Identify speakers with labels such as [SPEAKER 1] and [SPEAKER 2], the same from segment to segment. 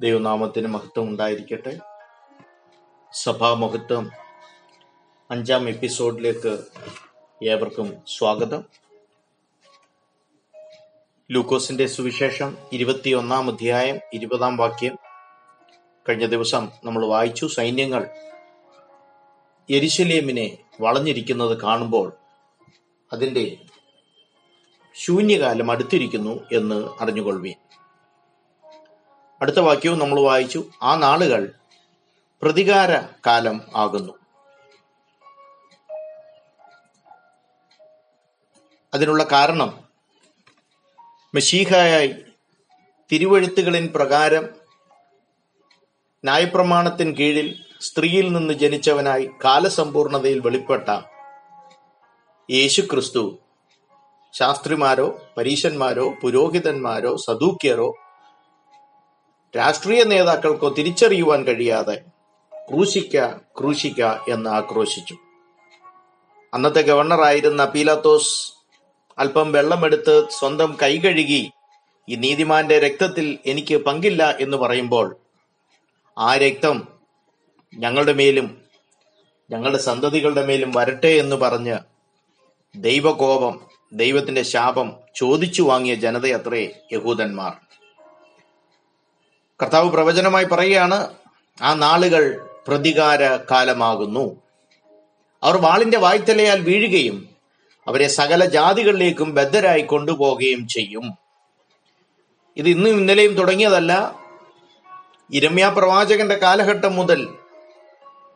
[SPEAKER 1] ദൈവനാമത്തിന് മഹത്വം ഉണ്ടായിരിക്കട്ടെ. സഭാമഹത്വം അഞ്ചാം എപ്പിസോഡിലേക്ക് ഏവർക്കും സ്വാഗതം. ലൂക്കോസിന്റെ സുവിശേഷം ഇരുപത്തിയൊന്നാം അധ്യായം ഇരുപതാം വാക്യം. കഴിഞ്ഞ ദിവസം നമ്മൾ വായിച്ചു സൈന്യങ്ങൾ എരിശലേമിനെ വളഞ്ഞിരിക്കുന്നത് കാണുമ്പോൾ അതിന്റെ ശൂന്യകാലം അടുത്തിരിക്കുന്നു എന്ന് അറിഞ്ഞുകൊള്ളുവീൻ. അടുത്ത വാക്യവും നമ്മൾ വായിച്ചു. ആ നാളുകൾ പ്രതികാര കാലം ആകുന്നു. അതിനുള്ള കാരണം മെഷീഹായായി തിരുവഴുത്തുകളിൻ പ്രകാരം ന്യായപ്രമാണത്തിന് കീഴിൽ സ്ത്രീയിൽ നിന്ന് ജനിച്ചവനായി കാലസമ്പൂർണതയിൽ വെളിപ്പെട്ട യേശുക്രിസ്തു ശാസ്ത്രിമാരോ പരീശന്മാരോ പുരോഹിതന്മാരോ സദൂക്യരോ രാഷ്ട്രീയ നേതാക്കൾക്കോ തിരിച്ചറിയുവാൻ കഴിയാതെ ക്രൂശിക്ക ക്രൂശിക്ക എന്ന് ആക്രോശിച്ചു. അന്നത്തെ ഗവർണറായിരുന്ന പീലാത്തോസ് അല്പം വെള്ളമെടുത്ത് സ്വന്തം കൈ കഴുകി ഈ നീതിമാന്റെ രക്തത്തിൽ എനിക്ക് പങ്കില്ല എന്ന് പറയുമ്പോൾ ആ രക്തം ഞങ്ങളുടെ മേലും ഞങ്ങളുടെ സന്തതികളുടെ മേലും വരട്ടെ എന്ന് പറഞ്ഞ് ദൈവകോപം ദൈവത്തിന്റെ ശാപം ചോദിച്ചു വാങ്ങിയ ജനതയത്രേ യഹൂദന്മാർ. കർത്താവ് പ്രവചനമായി പറയുകയാണ് ആ നാളുകൾ പ്രതികാര കാലമാകുന്നു. അവർ വാളിന്റെ വായ്ത്തലയാൽ വീഴുകയും അവരെ സകല ജാതികളിലേക്കും ബദ്ധരായി കൊണ്ടുപോകുകയും ചെയ്യും. ഇത് ഇന്നും ഇന്നലെയും തുടങ്ങിയതല്ല. ഇരമ്യ പ്രവാചകന്റെ കാലഘട്ടം മുതൽ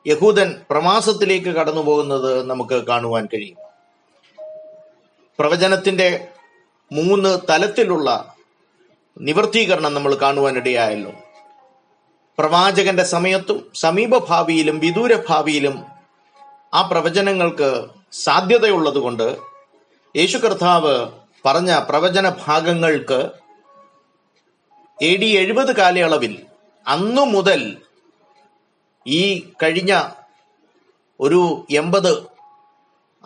[SPEAKER 1] യഹൂദൻ പ്രവാസത്തിലേക്ക് കടന്നു പോകുന്നത് നമുക്ക് കാണുവാൻ കഴിയും. പ്രവചനത്തിന്റെ മൂന്ന് തലത്തിലുള്ള നിവർത്തീകരണം നമ്മൾ കാണുവാനിടയായല്ലോ. പ്രവാചകന്റെ സമയത്തും സമീപഭാവിയിലും വിദൂര ഭാവിയിലും ആ പ്രവചനങ്ങൾക്ക് സാധ്യതയുള്ളതുകൊണ്ട് യേശു കർത്താവ് പറഞ്ഞ പ്രവചന ഭാഗങ്ങൾക്ക് എ ഡി എഴുപത് കാലയളവിൽ അന്നു മുതൽ ഈ കഴിഞ്ഞ ഒരു എൺപത്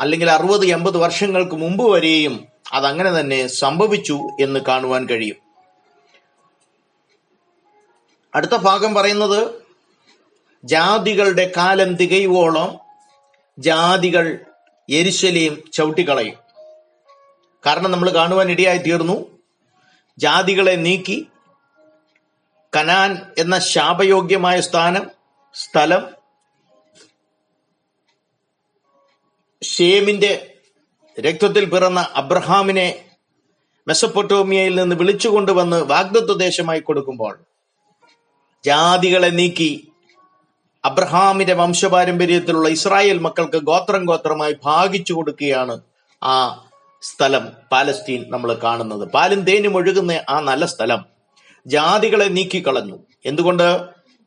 [SPEAKER 1] അല്ലെങ്കിൽ അറുപത് എൺപത് വർഷങ്ങൾക്ക് മുമ്പ് വരെയും അതങ്ങനെ തന്നെ സംഭവിച്ചു എന്ന് കാണുവാൻ കഴിയും. അടുത്ത ഭാഗം പറയുന്നത് ജാതികളുടെ കാലം തികയുവോളം ജാതികൾ എരിശലിയും ചവിട്ടിക്കളയും. കാരണം നമ്മൾ കാണുവാൻ ഇടയായി തീർന്നു. ജാതികളെ നീക്കി കനാൻ എന്ന ശാപയോഗ്യമായ സ്ഥാനം സ്ഥലം ഷേമിന്റെ രക്തത്തിൽ പിറന്ന അബ്രഹാമിനെ മെസ്സപ്പൊട്ടോമിയയിൽ നിന്ന് വിളിച്ചുകൊണ്ടുവന്ന് വാഗ്ദത്വ ദേശമായി കൊടുക്കുമ്പോൾ ജാതികളെ നീക്കി അബ്രഹാമിന്റെ വംശപാരമ്പര്യത്തിലുള്ള ഇസ്രായേൽ മക്കൾക്ക് ഗോത്രം ഗോത്രമായി ഭാഗിച്ചു കൊടുക്കുകയാണ് ആ സ്ഥലം പാലസ്തീൻ നമ്മൾ കാണുന്നത്. പാലും തേനും ഒഴുകുന്ന ആ നല്ല സ്ഥലം. ജാതികളെ നീക്കിക്കളഞ്ഞു. എന്തുകൊണ്ട്?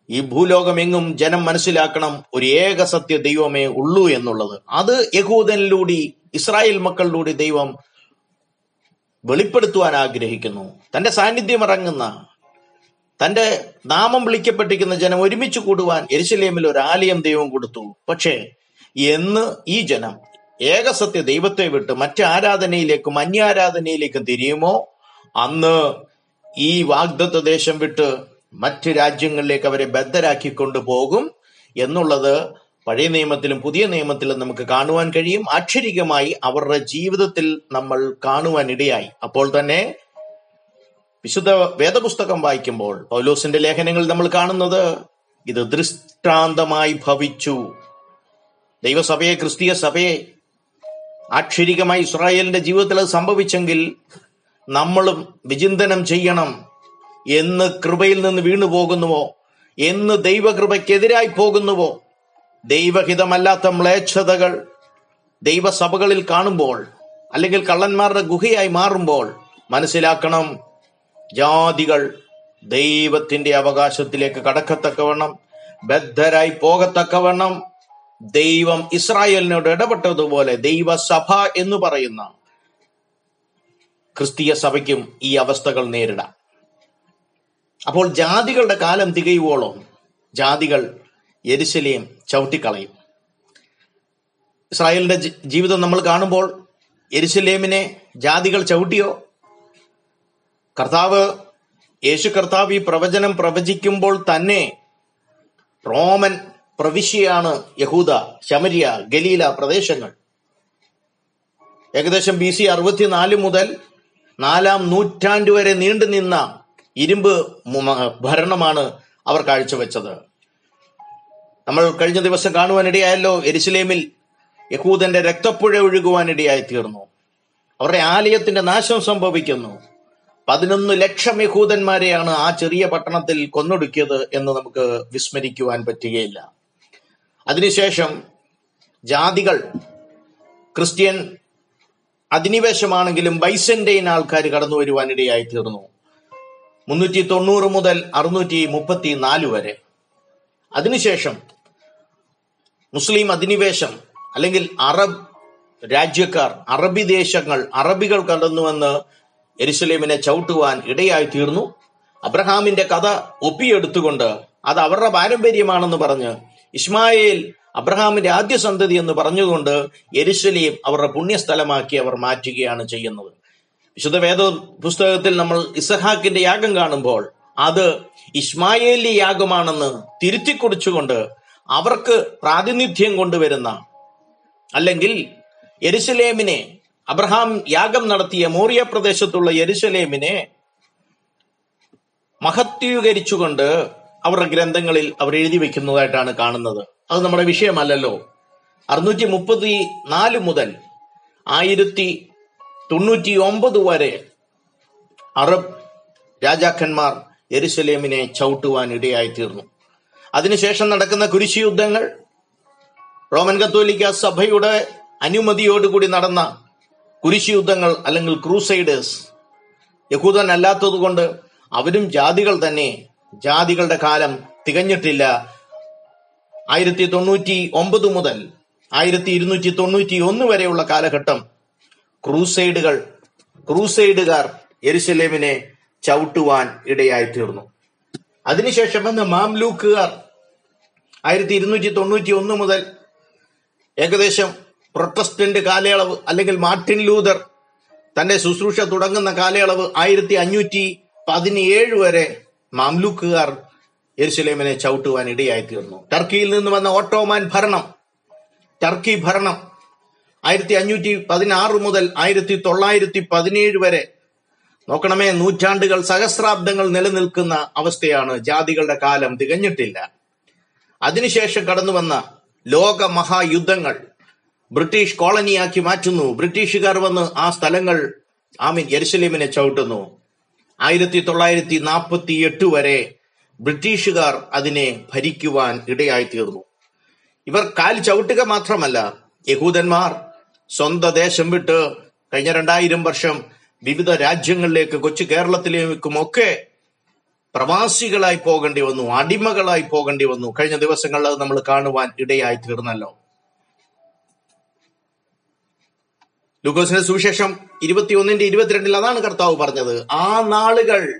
[SPEAKER 1] ഈ ഭൂലോകമെങ്ങും ജനം മനസ്സിലാക്കണം ഒരു ഏക സത്യ ദൈവമേ ഉള്ളൂ എന്നുള്ളത്. അത് യഹൂദനിലൂടെ ഇസ്രായേൽ മക്കളിലൂടെ ദൈവം വെളിപ്പെടുത്തുവാൻ ആഗ്രഹിക്കുന്നു. തന്റെ സാന്നിധ്യം ഇറങ്ങുന്ന തന്റെ നാമം വിളിക്കപ്പെട്ടിരിക്കുന്ന ജനം ഒരുമിച്ച് കൂടുവാൻ എരിശിലേമിൽ ഒരു ആലയം ദൈവം കൊടുത്തു. പക്ഷേ എന്ന് ഈ ജനം ഏകസത്യ ദൈവത്തെ വിട്ട് മറ്റു ആരാധനയിലേക്കും അന്യാരാധനയിലേക്കും തിരിയുമോ? അന്ന് ഈ വാഗ്ദത്ത ദേശം വിട്ട് മറ്റ് രാജ്യങ്ങളിലേക്ക് അവരെ ബദ്ധരാക്കി കൊണ്ടുപോകും എന്നുള്ളത് പഴയ നിയമത്തിലും പുതിയ നിയമത്തിലും നമുക്ക് കാണുവാൻ കഴിയും. അക്ഷരികമായി അവരുടെ ജീവിതത്തിൽ നമ്മൾ കാണുവാൻ ഇടയായി അപ്പോൾ തന്നെ വിശുദ്ധ വേദപുസ്തകം വായിക്കുമ്പോൾ പൗലോസിന്റെ ലേഖനങ്ങളിൽ നമ്മൾ കാണുന്നത് ഇത് ദൃഷ്ടാന്തമായി ഭവിച്ചു. ദൈവസഭയെ ക്രിസ്തീയ സഭയെ ആക്ഷരികമായി ഇസ്രായേലിന്റെ ജീവിതത്തിൽ അത് സംഭവിച്ചെങ്കിൽ നമ്മളും വിചിന്തനം ചെയ്യണം. എന്ന് കൃപയിൽ നിന്ന് വീണു പോകുന്നുവോ? എന്ന് ദൈവകൃപയ്ക്കെതിരായി പോകുന്നുവോ? ദൈവഹിതമല്ലാത്ത മ്ലേച്ഛതകൾ ദൈവസഭകളിൽ കാണുമ്പോൾ അല്ലെങ്കിൽ കള്ളന്മാരുടെ ഗുഹയായി മാറുമ്പോൾ മനസ്സിലാക്കണം ജാതികൾ ദൈവത്തിന്റെ അവകാശത്തിലേക്ക് കടക്കത്തക്കവണ്ണം ബദ്ധരായി പോകത്തക്കവണ്ണം ദൈവം ഇസ്രായേലിനോട് ഇടപെട്ടതുപോലെ ദൈവസഭ എന്ന് പറയുന്ന ക്രിസ്തീയ സഭയ്ക്കും ഈ അവസ്ഥകൾ നേരിടാം. അപ്പോൾ ജാതികളുടെ കാലം തികയുവോളം ജാതികൾ യെരുശലേം ചവിട്ടിക്കളയും. ഇസ്രായേലിന്റെ ജീവിതം നമ്മൾ കാണുമ്പോൾ എരിശലേമിനെ ജാതികൾ ചവിട്ടിയോ? കർത്താവ് യേശു കർത്താവ് ഈ പ്രവചനം പ്രവചിക്കുമ്പോൾ തന്നെ റോമൻ പ്രവിശ്യയാണ് യഹൂദ ശമരിയ ഗലീല പ്രദേശങ്ങൾ. ഏകദേശം ബി സി അറുപത്തിനാല് മുതൽ നാലാം നൂറ്റാണ്ട് വരെ നീണ്ടു നിന്ന ഇരുമ്പ് ഭരണമാണ് അവർ കാഴ്ചവെച്ചത്. നമ്മൾ കഴിഞ്ഞ ദിവസം കാണുവാനിടയായല്ലോ എരുസലേമിൽ യഹൂദന്റെ രക്തപ്പുഴ ഒഴുകുവാനിടയായി തീർന്നു. അവരുടെ ആലയത്തിന്റെ നാശം സംഭവിക്കുന്നു. പതിനൊന്ന് ലക്ഷം യഹൂദന്മാരെയാണ് ആ ചെറിയ പട്ടണത്തിൽ കൊന്നൊടുക്കിയത് എന്ന് നമുക്ക് വിസ്മരിക്കുവാൻ പറ്റുകയില്ല. അതിനുശേഷം ജാതികൾ ക്രിസ്ത്യൻ അധിനിവേശമാണെങ്കിലും ബൈസന്റൈൻ ആൾക്കാർ കടന്നു വരുവാനിടയായി തീർന്നു. മുന്നൂറ്റി തൊണ്ണൂറ് മുതൽ അറുന്നൂറ്റി മുപ്പത്തി നാല് വരെ. അതിനുശേഷം മുസ്ലിം അധിനിവേശം അല്ലെങ്കിൽ അറബ് രാജ്യക്കാർ അറബി ദേശങ്ങൾ അറബികൾ കടന്നുവന്ന് എരുസലേമിനെ ചവിട്ടുവാൻ ഇടയായി തീർന്നു അബ്രഹാമിന്റെ കഥ ഒപ്പിയെടുത്തുകൊണ്ട് അത് അവരുടെ പാരമ്പര്യമാണെന്ന് പറഞ്ഞ് ഇസ്മായേൽ അബ്രഹാമിന്റെ ആദ്യ സന്തതി എന്ന് പറഞ്ഞുകൊണ്ട് എരിശലേം അവരുടെ പുണ്യസ്ഥലമാക്കി അവർ മാറ്റുകയാണ് ചെയ്യുന്നത്. വിശുദ്ധ വേദ പുസ്തകത്തിൽ നമ്മൾ ഇസഹാക്കിന്റെ യാഗം കാണുമ്പോൾ അത് ഇസ്മായേലി യാഗമാണെന്ന് തിരുത്തി കുറിച്ചുകൊണ്ട് അവർക്ക് പ്രാതിനിധ്യം കൊണ്ടുവരുന്ന അല്ലെങ്കിൽ യെരുസലേമിനെ അബ്രഹാം യാഗം നടത്തിയ മോറിയ പ്രദേശത്തുള്ള യെരുസലേമിനെ മഹത്വീകരിച്ചുകൊണ്ട് അവരുടെ ഗ്രന്ഥങ്ങളിൽ അവർ എഴുതി വെക്കുന്നതായിട്ടാണ് കാണുന്നത്. അത് നമ്മുടെ വിഷയമല്ലല്ലോ. അറുന്നൂറ്റി മുപ്പത്തി നാല് മുതൽ ആയിരത്തി തൊണ്ണൂറ്റി ഒമ്പത് വരെ അറബ് രാജാക്കന്മാർ യരുസലേമിനെ ചവിട്ടുവാൻ ഇടയായി തീർന്നു അതിനുശേഷം നടക്കുന്ന കുരിശി യുദ്ധങ്ങൾ റോമൻ കത്തോലിക്ക സഭയുടെ അനുമതിയോടുകൂടി നടന്ന കുരിശി യുദ്ധങ്ങൾ അല്ലെങ്കിൽ ക്രൂസൈഡേഴ്സ് യഹൂദൻ അല്ലാത്തതുകൊണ്ട് അവരും ജാതികൾ തന്നെ ജാതികളുടെ കാലം തികഞ്ഞിട്ടില്ല. ആയിരത്തി തൊണ്ണൂറ്റി ഒമ്പത് മുതൽ ആയിരത്തി ഇരുന്നൂറ്റി തൊണ്ണൂറ്റി ഒന്ന് വരെയുള്ള കാലഘട്ടം ക്രൂസൈഡുകൾ ക്രൂസൈഡുകാർ എരുസലേമിനെ ചവിട്ടുവാൻ ഇടയായി തീർന്നു അതിനുശേഷം വന്ന മാംലൂക്കുകാർ ആയിരത്തി ഇരുന്നൂറ്റി തൊണ്ണൂറ്റി ഒന്ന് മുതൽ ഏകദേശം പ്രൊട്ടസ്റ്റന്റ് കാലയളവ് അല്ലെങ്കിൽ മാർട്ടിൻ ലൂതർ തന്റെ ശുശ്രൂഷ തുടങ്ങുന്ന കാലയളവ് ആയിരത്തി അഞ്ഞൂറ്റി പതിനേഴ് വരെ മാംലൂക്കുകാർ യെരുസലേമിനെ ചവിട്ടുവാൻ ഇടയായി തീർന്നു ടർക്കിയിൽ നിന്ന് വന്ന ഓട്ടോമാൻ ഭരണം ടർക്കി ഭരണം ആയിരത്തി അഞ്ഞൂറ്റി പതിനാറ് മുതൽ ആയിരത്തി തൊള്ളായിരത്തി പതിനേഴ് വരെ നോക്കണമേ നൂറ്റാണ്ടുകൾ സഹസ്രാബ്ദങ്ങൾ നിലനിൽക്കുന്ന അവസ്ഥയാണ് ജാതികളുടെ കാലം തികഞ്ഞിട്ടില്ല. അതിനുശേഷം കടന്നു വന്ന ലോക മഹായുദ്ധങ്ങൾ ബ്രിട്ടീഷ് കോളനിയാക്കി മാറ്റുന്നു. ബ്രിട്ടീഷുകാർ വന്ന് ആ സ്ഥലങ്ങൾ ആമീൻ യെരുസലേമിനെ ചവിട്ടുന്നു. ആയിരത്തി തൊള്ളായിരത്തി നാൽപ്പത്തി എട്ട് വരെ ബ്രിട്ടീഷുകാർ അതിനെ ഭരിക്കുവാൻ ഇടയായി തീർന്നു ഇവർ കാൽ ചവിട്ടുക മാത്രമല്ല യഹൂദന്മാർ സ്വന്തം ദേശം വിട്ട് കഴിഞ്ഞ രണ്ടായിരം വർഷം വിവിധ രാജ്യങ്ങളിലേക്ക് കൊച്ചു കേരളത്തിലേക്കും ഒക്കെ പ്രവാസികളായി പോകേണ്ടി വന്നു അടിമകളായി പോകേണ്ടി വന്നു. കഴിഞ്ഞ ദിവസങ്ങളിൽ നമ്മൾ കാണുവാൻ ഇടയായി തീർന്നല്ലോ ലൂക്കോസിന്റെ സുവിശേഷം ഇരുപത്തിയൊന്നിന്റെ ഇരുപത്തിരണ്ടിൽ അതാണ് കർത്താവ് പറഞ്ഞത്. ആ നാളുകൾ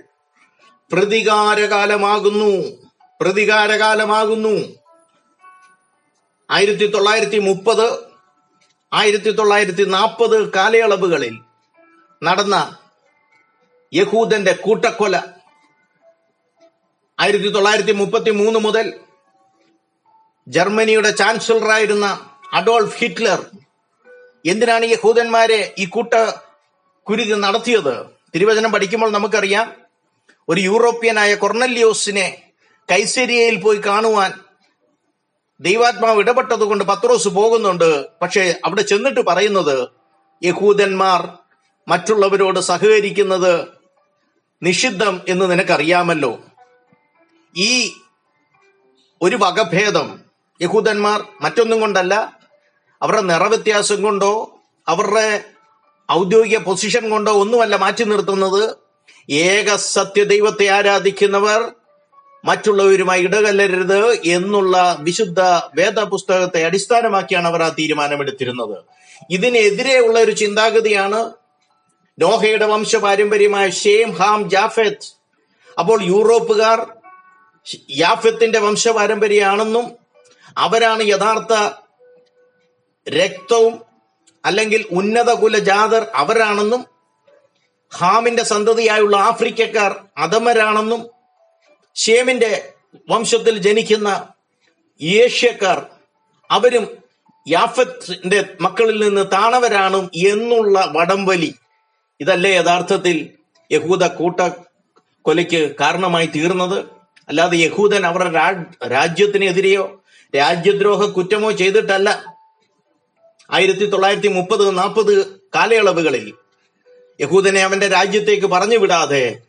[SPEAKER 1] പ്രതികാരകാലമാകുന്നു. പ്രതികാരകാലമാകുന്നു. ആയിരത്തി തൊള്ളായിരത്തി മുപ്പത് ആയിരത്തി തൊള്ളായിരത്തി നാൽപ്പത് കാലയളവുകളിൽ നടന്ന യഹൂദന്റെ കൂട്ടക്കൊല ആയിരത്തി തൊള്ളായിരത്തി മുപ്പത്തി മൂന്ന് മുതൽ ജർമ്മനിയുടെ ചാൻസലറായിരുന്ന അഡോൾഫ് ഹിറ്റ്ലർ എന്തിനാണ് യഹൂദന്മാരെ ഈ കൂട്ട കുരുതി നടത്തിയത്? തിരുവചനം പഠിക്കുമ്പോൾ നമുക്കറിയാം ഒരു യൂറോപ്യനായ കൊർണല്യോസിനെ കൈസരിയയിൽ പോയി കാണുവാൻ ദൈവാത്മാവ് ഇടപെട്ടത് കൊണ്ട് പത്രോസ് പോകുന്നുണ്ട്. പക്ഷെ അവിടെ ചെന്നിട്ട് പറയുന്നത് യഹൂദന്മാർ മറ്റുള്ളവരോട് സഹകരിക്കുന്നത് നിഷിദ്ധം എന്ന് നിനക്കറിയാമല്ലോ. ഈ ഒരു വകഭേദം യഹൂദന്മാർ മറ്റൊന്നും കൊണ്ടല്ല അവരുടെ നിറവ്യത്യാസം കൊണ്ടോ അവരുടെ ഔദ്യോഗിക പൊസിഷൻ കൊണ്ടോ ഒന്നുമല്ല മാറ്റി നിർത്തുന്നത്. ഏക സത്യദൈവത്തെ ആരാധിക്കുന്നവർ മറ്റുള്ളവരുമായി ഇടകലരരുത് എന്നുള്ള വിശുദ്ധ വേദപുസ്തകത്തെ അടിസ്ഥാനമാക്കിയാണ് അവർ ആ തീരുമാനമെടുത്തിരുന്നത്. ഇതിനെതിരെയുള്ള ഒരു ചിന്താഗതിയാണ് നോഹയുടെ വംശപാരമ്പര്യമായ ഷേം ഹാം ജാഫെത്ത്. അപ്പോൾ യൂറോപ്പുകാർ യാഫത്തിന്റെ വംശപാരമ്പര്യമാണെന്നും അവരാണ് യഥാർത്ഥ രക്തവും അല്ലെങ്കിൽ ഉന്നത കുലജാതർ അവരാണെന്നും ഹാമിന്റെ സന്തതിയായുള്ള ആഫ്രിക്കക്കാർ അധമരാണെന്നും ഷേമിന്റെ വംശത്തിൽ ജനിക്കുന്ന ഏഷ്യക്കാർ അവരും യാഫത്തിന്റെ മക്കളിൽ നിന്ന് താണവരാണ് എന്നുള്ള വടംവലി. ഇതല്ലേ യഥാർത്ഥത്തിൽ യഹൂദ കൂട്ട കൊലയ്ക്ക് കാരണമായി തീർന്നത്? അല്ലാതെ യഹൂദൻ അവരുടെ രാജ്യത്തിനെതിരെയോ രാജ്യദ്രോഹ കുറ്റമോ ചെയ്തിട്ടല്ല. ആയിരത്തി തൊള്ളായിരത്തി മുപ്പത് നാൽപ്പത് കാലയളവുകളിൽ യഹൂദനെ അവന്റെ രാജ്യത്തേക്ക് പറഞ്ഞു വിടാതെ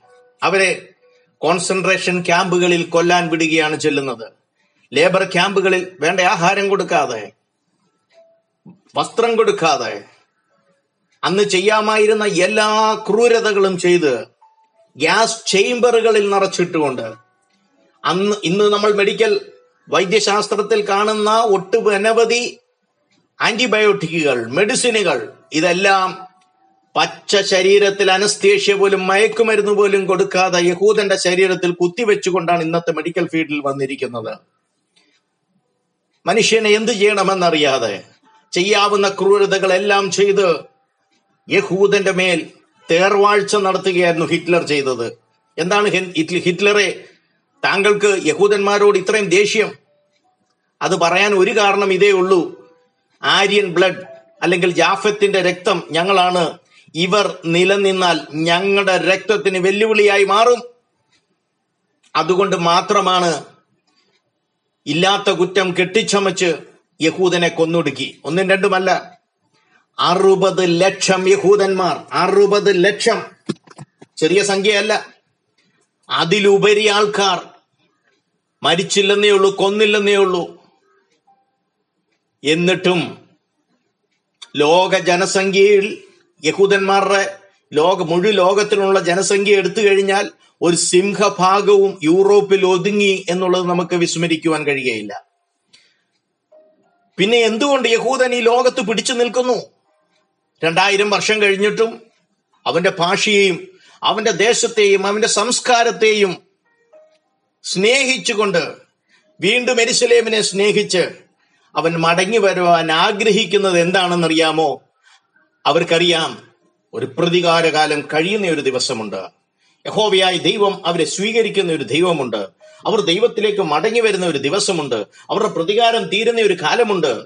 [SPEAKER 1] അവരെ കോൺസെൻട്രേഷൻ ക്യാമ്പുകളിൽ കൊല്ലാൻ വിടുകയാണ് ചെല്ലുന്നത്. ലേബർ ക്യാമ്പുകളിൽ വേണ്ട ആഹാരം കൊടുക്കാതെ വസ്ത്രം കൊടുക്കാതെ അന്ന് ചെയ്യാമായിരുന്ന എല്ലാ ക്രൂരതകളും ചെയ്ത് ഗ്യാസ് ചേംബറുകളിൽ നിറച്ചിട്ടുകൊണ്ട് അന്ന് ഇന്ന് നമ്മൾ മെഡിക്കൽ വൈദ്യശാസ്ത്രത്തിൽ കാണുന്ന ഒട്ടുമനവധി ആന്റിബയോട്ടിക്കുകൾ മെഡിസിനുകൾ ഇതെല്ലാം പച്ച ശരീരത്തിൽ അനസ്തേഷ്യ പോലും മയക്കുമരുന്ന് പോലും കൊടുക്കാതെ യഹൂദന്റെ ശരീരത്തിൽ കുത്തിവെച്ചുകൊണ്ടാണ് ഇന്നത്തെ മെഡിക്കൽ ഫീൽഡിൽ വന്നിരിക്കുന്നത്. മനുഷ്യനെ എന്ത് ചെയ്യണമെന്നറിയാതെ ചെയ്യാവുന്ന ക്രൂരതകളെല്ലാം ചെയ്ത് യഹൂദന്റെ മേൽ തേർവാഴ്ച നടത്തുകയായിരുന്നു ഹിറ്റ്ലർ ചെയ്തത്. എന്താണ് ഹിറ്റ്ലറെ താങ്കൾക്ക് യഹൂദന്മാരോട് ഇത്രയും ദേഷ്യം? അത് പറയാൻ ഒരു കാരണം ഇതേ ഉള്ളൂ. ആര്യൻ ബ്ലഡ് അല്ലെങ്കിൽ ജാഫത്തിന്റെ രക്തം ഞങ്ങളാണ്. ഇവർ നിലനിന്നാൽ ഞങ്ങളുടെ രക്തത്തിന് വെല്ലുവിളിയായി മാറും. അതുകൊണ്ട് മാത്രമാണ് ഇല്ലാത്ത കുറ്റം കെട്ടിച്ചമച്ച് യഹൂദനെ കൊന്നൊടുക്കി. ഒന്നും രണ്ടുമല്ല. അറുപത് ലക്ഷം യഹൂദന്മാർ. അറുപത് ലക്ഷം. ചെറിയ സംഖ്യയല്ല. അതിലുപരി ആൾക്കാർ മരിച്ചില്ലെന്നേ ഉള്ളൂ കൊന്നില്ലെന്നേ ഉള്ളൂ. എന്നിട്ടും ലോക ജനസംഖ്യയിൽ യഹൂദന്മാരുടെ ലോക മുഴു ലോകത്തിലുള്ള ജനസംഖ്യ എടുത്തു കഴിഞ്ഞാൽ ഒരു സിംഹഭാഗവും യൂറോപ്പിൽ ഒതുങ്ങി എന്നുള്ളത് നമുക്ക് വിസ്മരിക്കുവാൻ കഴിയുകയില്ല. പിന്നെ എന്തുകൊണ്ട് യഹൂദൻ ഈ ലോകത്ത് പിടിച്ചു നിൽക്കുന്നു? രണ്ടായിരം വർഷം കഴിഞ്ഞിട്ടും അവന്റെ ഭാഷയെയും അവന്റെ ദേശത്തെയും അവന്റെ സംസ്കാരത്തെയും സ്നേഹിച്ചുകൊണ്ട് വീണ്ടും എരിസലേമിനെ സ്നേഹിച്ച് അവൻ മടങ്ങി വരുവാൻ ആഗ്രഹിക്കുന്നത് എന്താണെന്നറിയാമോ? അവർക്കറിയാം ഒരു പ്രതികാരകാലം കഴിയുന്ന ഒരു ദിവസമുണ്ട്. യഹോവയായി ദൈവം അവരെ സ്വീകരിക്കുന്ന ഒരു ദൈവമുണ്ട്. അവർ ദൈവത്തിലേക്ക് മടങ്ങി വരുന്ന ഒരു ദിവസമുണ്ട്. അവരുടെ പ്രതികാരം തീരുന്ന ഒരു കാലമുണ്ട്.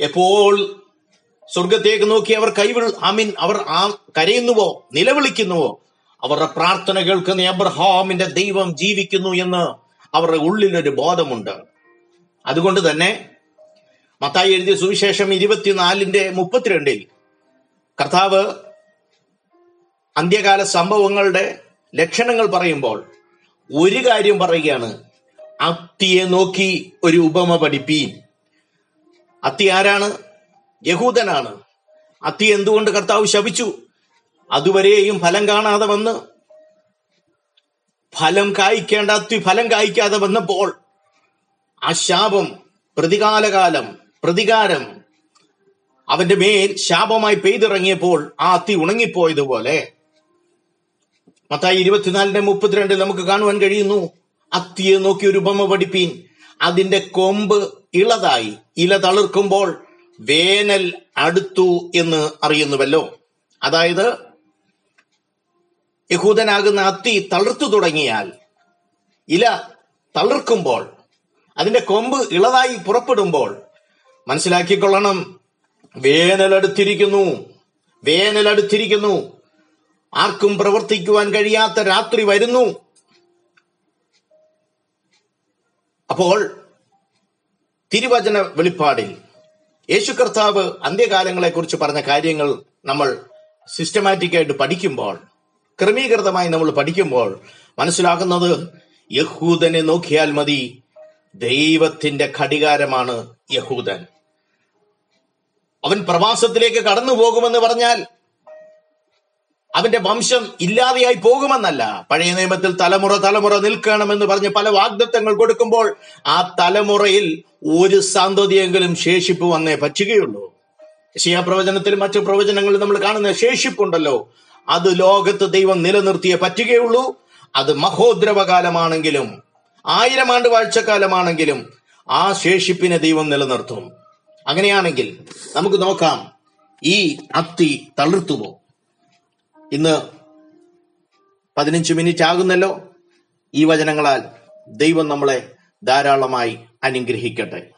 [SPEAKER 1] എപ്പോൾ? സ്വർഗത്തേക്ക് നോക്കി അവർ കൈവിൾ ആമീൻ അവർ ആ കരയുന്നുവോ? നിലവിളിക്കുന്നുവോ? അവരുടെ പ്രാർത്ഥന കേൾക്കുന്ന അബ്രഹാമിന്റെ ദൈവം ജീവിക്കുന്നു എന്ന് അവരുടെ ഉള്ളിലൊരു ബോധമുണ്ട്. അതുകൊണ്ട് തന്നെ മത്തായി എഴുതിയ സുവിശേഷം ഇരുപത്തിനാലിന്റെ മുപ്പത്തിരണ്ടിൽ കർത്താവ് അന്ത്യകാല സംഭവങ്ങളുടെ ലക്ഷണങ്ങൾ പറയുമ്പോൾ ഒരു കാര്യം പറയുകയാണ്. അത്തിയെ നോക്കി ഒരു ഉപമ പഠിപ്പീൻ. അത്തി ആരാണ്? യഹൂദനാണ്. അത്തി എന്തുകൊണ്ട് കർത്താവ് ശപിച്ചു? അതുവരെയും ഫലം കാണാതെ വന്ന് ഫലം കായ്ക്കേണ്ട അത്തി ഫലം കായ്ക്കാതെ വന്നപ്പോൾ ആ ശാപം പ്രതികാലകാലം പ്രതികാരം. അവന്റെ മേൽ ശാപമായി പെയ്തിറങ്ങിയപ്പോൾ ആ അത്തി ഉണങ്ങിപ്പോയതുപോലെ. മത്തായി ഇരുപത്തിനാലിന്റെ മുപ്പത്തിരണ്ടിൽ നമുക്ക് കാണുവാൻ കഴിയുന്നു. അത്തിയെ നോക്കി ഒരു ഉപമ പഠിപ്പീൻ. അതിന്റെ കൊമ്പ് ഇളതായി. ഇല തളിർക്കുമ്പോൾ വേനൽ അടുത്തു എന്ന് അറിയുന്നുവല്ലോ. അതായത് യഹൂദനാകുന്ന അത്തി തളിർത്തു തുടങ്ങിയാൽ ഇല തളിർക്കുമ്പോൾ അതിന്റെ കൊമ്പ് ഇളതായി പുറപ്പെടുമ്പോൾ മനസ്സിലാക്കിക്കൊള്ളണം. വേനലടുത്തിരിക്കുന്നു. വേനലടുത്തിരിക്കുന്നു. ആർക്കും പ്രവർത്തിക്കുവാൻ കഴിയാത്ത രാത്രി വരുന്നു. അപ്പോൾ തിരുവചന വെളിപ്പാടിൽ യേശു കർത്താവ് അന്ത്യകാലങ്ങളെ കുറിച്ച് പറഞ്ഞ കാര്യങ്ങൾ നമ്മൾ സിസ്റ്റമാറ്റിക് ആയിട്ട് പഠിക്കുമ്പോൾ ക്രമീകൃതമായി നമ്മൾ പഠിക്കുമ്പോൾ മനസ്സിലാക്കുന്നത് യഹൂദനെ നോക്കിയാൽ മതി. ദൈവത്തിന്റെ ഘടികാരമാണ് യഹൂദൻ. അവൻ പ്രവാസത്തിലേക്ക് കടന്നു പോകുമെന്ന് പറഞ്ഞാൽ അവന്റെ വംശം ഇല്ലാതെയായി പോകുമെന്നല്ല. പഴയ നിയമത്തിൽ തലമുറ തലമുറ നിൽക്കണമെന്ന് പറഞ്ഞ് പല വാഗ്ദത്തങ്ങൾ കൊടുക്കുമ്പോൾ ആ തലമുറയിൽ ഒരു സന്തതിയെങ്കിലും ശേഷിപ്പ് വന്നേ പറ്റുകയുള്ളൂ. ശിയ പ്രവചനത്തിലും മറ്റു പ്രവചനങ്ങളിലും നമ്മൾ കാണുന്ന ശേഷിപ്പുണ്ടല്ലോ. അത് ലോകത്ത് ദൈവം നിലനിർത്തിയേ പറ്റുകയുള്ളൂ. അത് മഹോദ്രവകാലമാണെങ്കിലും ആയിരം ആണ്ട് വാഴ്ചക്കാലമാണെങ്കിലും ആ ശേഷിപ്പിനെ ദൈവം നിലനിർത്തും. അങ്ങനെയാണെങ്കിൽ നമുക്ക് നോക്കാം ഈ അത്തി തളിർത്തുമോ? ഇന്ന് പതിനഞ്ച് മിനിറ്റ് ആകുന്നല്ലോ. ഈ വചനങ്ങളാൽ ദൈവം നമ്മളെ ധാരാളമായി അനുഗ്രഹിക്കട്ടെ.